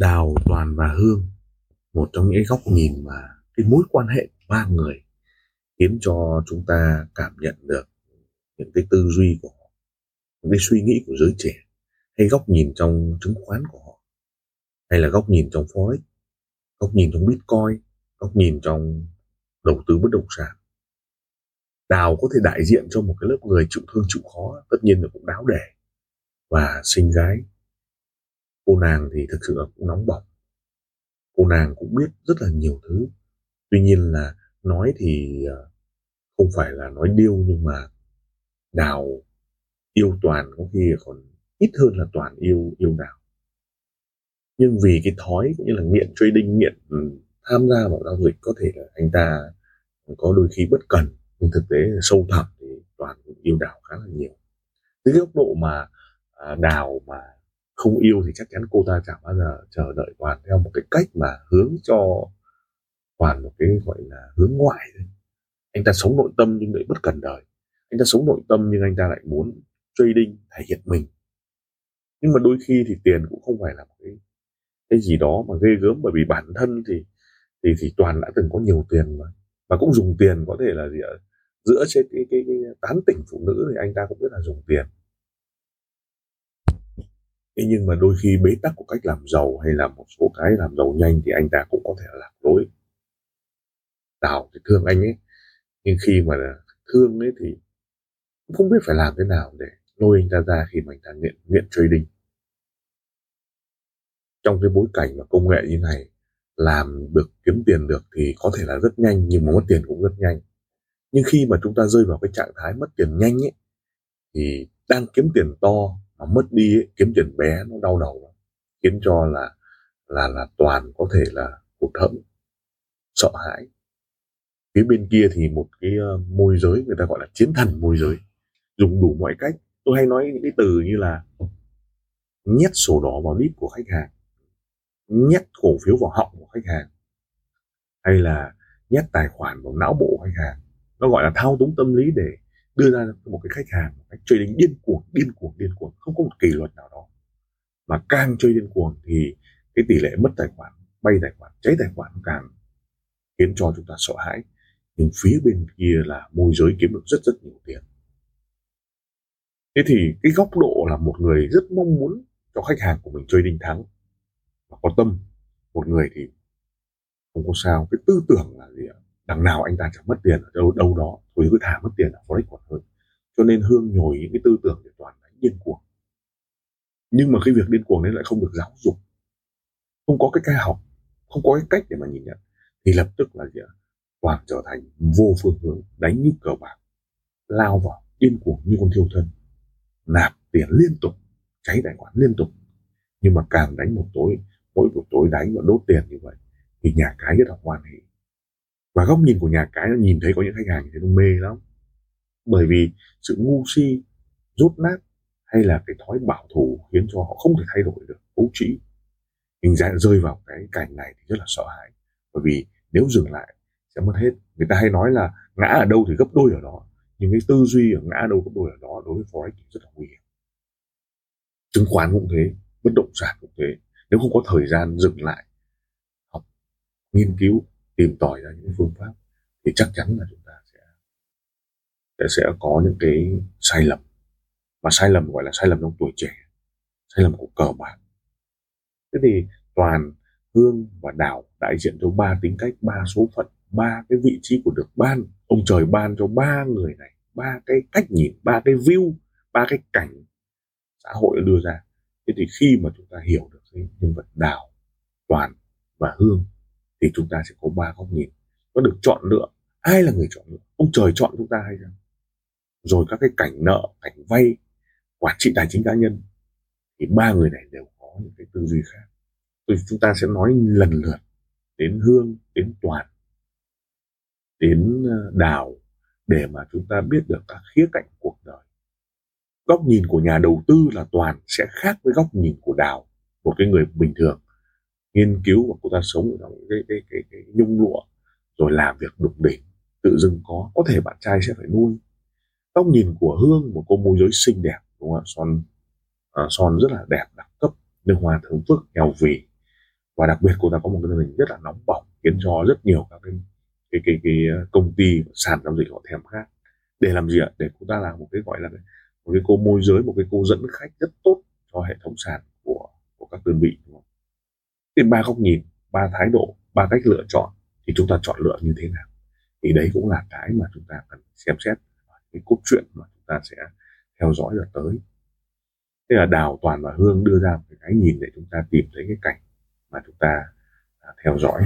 Đào, Toàn và Hương một trong những góc nhìn mà cái mối quan hệ của ba người khiến cho chúng ta cảm nhận được những cái tư duy của họ những cái suy nghĩ của giới trẻ hay góc nhìn trong chứng khoán của họ hay là góc nhìn trong forex góc nhìn trong bitcoin góc nhìn trong đầu tư bất động sản. Đào có thể đại diện cho một cái lớp người chịu thương chịu khó tất nhiên là cũng đáo để và sinh gái cô nàng thì thực sự là cũng nóng bỏng. Cô nàng cũng biết rất là nhiều thứ. Tuy nhiên là nói thì ờ, không phải là nói điêu nhưng mà đào yêu toàn có khi còn ít hơn là toàn yêu yêu đào. Nhưng vì cái thói cũng như là nghiện trading, nghiện ừ, tham gia vào giao dịch có thể là anh ta có đôi khi bất cần, nhưng thực tế sâu thẳm thì toàn cũng yêu đào khá là nhiều. Từ cái góc độ mà à, đào mà không yêu thì chắc chắn cô ta chẳng bao giờ chờ đợi toàn theo một cái cách mà hướng cho toàn một cái gọi là hướng ngoại thôi. Anh ta sống nội tâm nhưng lại bất cần đời. Anh ta sống nội tâm nhưng anh ta lại muốn trading thể hiện mình. Nhưng mà đôi khi thì tiền cũng không phải là một cái cái gì đó mà ghê gớm bởi vì bản thân thì thì thì toàn đã từng có nhiều tiền mà. Và cũng dùng tiền có thể là gì ạ? Giữa trên cái, cái, cái tán tỉnh phụ nữ thì anh ta cũng biết là dùng tiền thế nhưng mà đôi khi bế tắc của cách làm giàu hay là một số cái làm giàu nhanh thì anh ta cũng có thể lạc lối. Đào thì thương anh ấy. Nhưng khi mà thương ấy thì cũng không biết phải làm thế nào để lôi anh ta ra khi mà anh ta nghiện nghiện trading. Trong cái bối cảnh mà công nghệ như này làm được, kiếm tiền được thì có thể là rất nhanh, nhưng mà mất tiền cũng rất nhanh. Nhưng khi mà chúng ta rơi vào cái trạng thái mất tiền nhanh ấy, thì đang kiếm tiền to mà mất đi ấy, kiếm tiền bé nó đau đầu lắm khiến cho là là là toàn có thể là hụt hẫng sợ hãi. Phía bên kia thì một cái ờ, môi giới người ta gọi là chiến thần môi giới dùng đủ mọi cách. Tôi hay nói những cái từ như là nhét sổ đỏ vào đít của khách hàng nhét cổ phiếu vào họng của khách hàng hay là nhét tài khoản vào não bộ của khách hàng. Nó gọi là thao túng tâm lý để đưa ra một cái khách hàng một cách trading điên cuồng điên cuồng điên cuồng không có một kỷ luật nào đó. Mà càng chơi điên cuồng thì cái tỷ lệ mất tài khoản, bay tài khoản, cháy tài khoản càng khiến cho chúng ta sợ hãi. Nhưng phía bên kia là môi giới kiếm được rất rất nhiều tiền. Thế thì cái góc độ là một người rất mong muốn cho khách hàng của mình chơi đinh thắng và có tâm. Một người thì không có sao. Cái tư tưởng là gì ạ? Đằng nào anh ta chẳng mất tiền ở đâu đâu đó. Thôi cứ thả mất tiền ở forex còn hơn. Cho nên hương nhồi những cái tư tưởng để toàn đánh điên cuồng nhưng mà cái việc điên cuồng đấy lại không được giáo dục. Không có cái cách học, không có cái cách để mà nhìn nhận. Thì lập tức là gì ạ? Toàn trở thành vô phương hướng, đánh như cờ bạc, lao vào, điên cuồng như con thiêu thân. Nạp tiền liên tục, cháy tài khoản liên tục. Nhưng mà càng đánh một tối, mỗi buổi tối đánh và đốt tiền như vậy, thì nhà cái rất là hoan hỷ và góc nhìn của nhà cái nó nhìn thấy có những khách hàng thì nó mê lắm. Bởi vì sự ngu si, rút nát hay là cái thói bảo thủ khiến cho họ không thể thay đổi được ấu trĩ. Mình rơi vào cái cảnh này thì rất là sợ hãi bởi vì nếu dừng lại sẽ mất hết. Người ta hay nói là ngã ở đâu thì gấp đôi ở đó nhưng cái tư duy ở ngã đâu gấp đôi ở đó đối với forex thì rất là nguy hiểm. Chứng khoán cũng thế bất động sản cũng thế. Nếu không có thời gian dừng lại học nghiên cứu tìm tòi ra những phương pháp thì chắc chắn là chúng ta sẽ sẽ, sẽ có những cái sai lầm mà sai lầm, gọi là sai lầm trong tuổi trẻ, sai lầm của cờ bạc. Thế thì toàn hương và đào đại diện cho ba tính cách, ba số phận, ba cái vị trí của được ban, ông trời ban cho ba người này, ba cái cách nhìn, ba cái view, ba cái cảnh xã hội đưa ra. Thế thì khi mà chúng ta hiểu được cái nhân vật đào toàn và hương, thì chúng ta sẽ có ba góc nhìn. Có được chọn lựa. Ai là người chọn lựa? Ông trời chọn chúng ta hay sao? Rồi các cái cảnh nợ, cảnh vay quản trị tài chính cá nhân thì ba người này đều có những cái tư duy khác. Tôi, chúng ta sẽ nói lần lượt đến hương đến toàn đến ờ, đào để mà chúng ta biết được các khía cạnh cuộc đời. Góc nhìn của nhà đầu tư là toàn sẽ khác với góc nhìn của đào một cái người bình thường nghiên cứu và cô ta sống ở trong cái cái cái, cái nhung lụa rồi làm việc đục đỉnh tự dưng có. Có thể bạn trai sẽ phải nuôi. Góc nhìn của hương một cô môi giới xinh đẹp đúng không ạ? Son à, son rất là đẹp đẳng cấp nước hoa thơm phức heo vì. Và đặc biệt cô ta có một cái hình rất là nóng bỏng khiến cho rất nhiều các cái cái cái, cái ờ, công ty sàn giao dịch họ thèm khát. Để làm gì ạ? Để cô ta là một cái gọi là một cái cô môi giới một cái cô dẫn khách rất tốt cho hệ thống sàn của của các đơn vị đúng không? thì ba góc nhìn ba thái độ ba cách lựa chọn thì chúng ta chọn lựa như thế nào? Thì đấy cũng là cái mà chúng ta cần xem xét. Cái cốt truyện mà chúng ta sẽ theo dõi và tới. Thế là đào toàn và hương đưa ra một cái nhìn để chúng ta tìm thấy cái cảnh mà chúng ta à, theo dõi.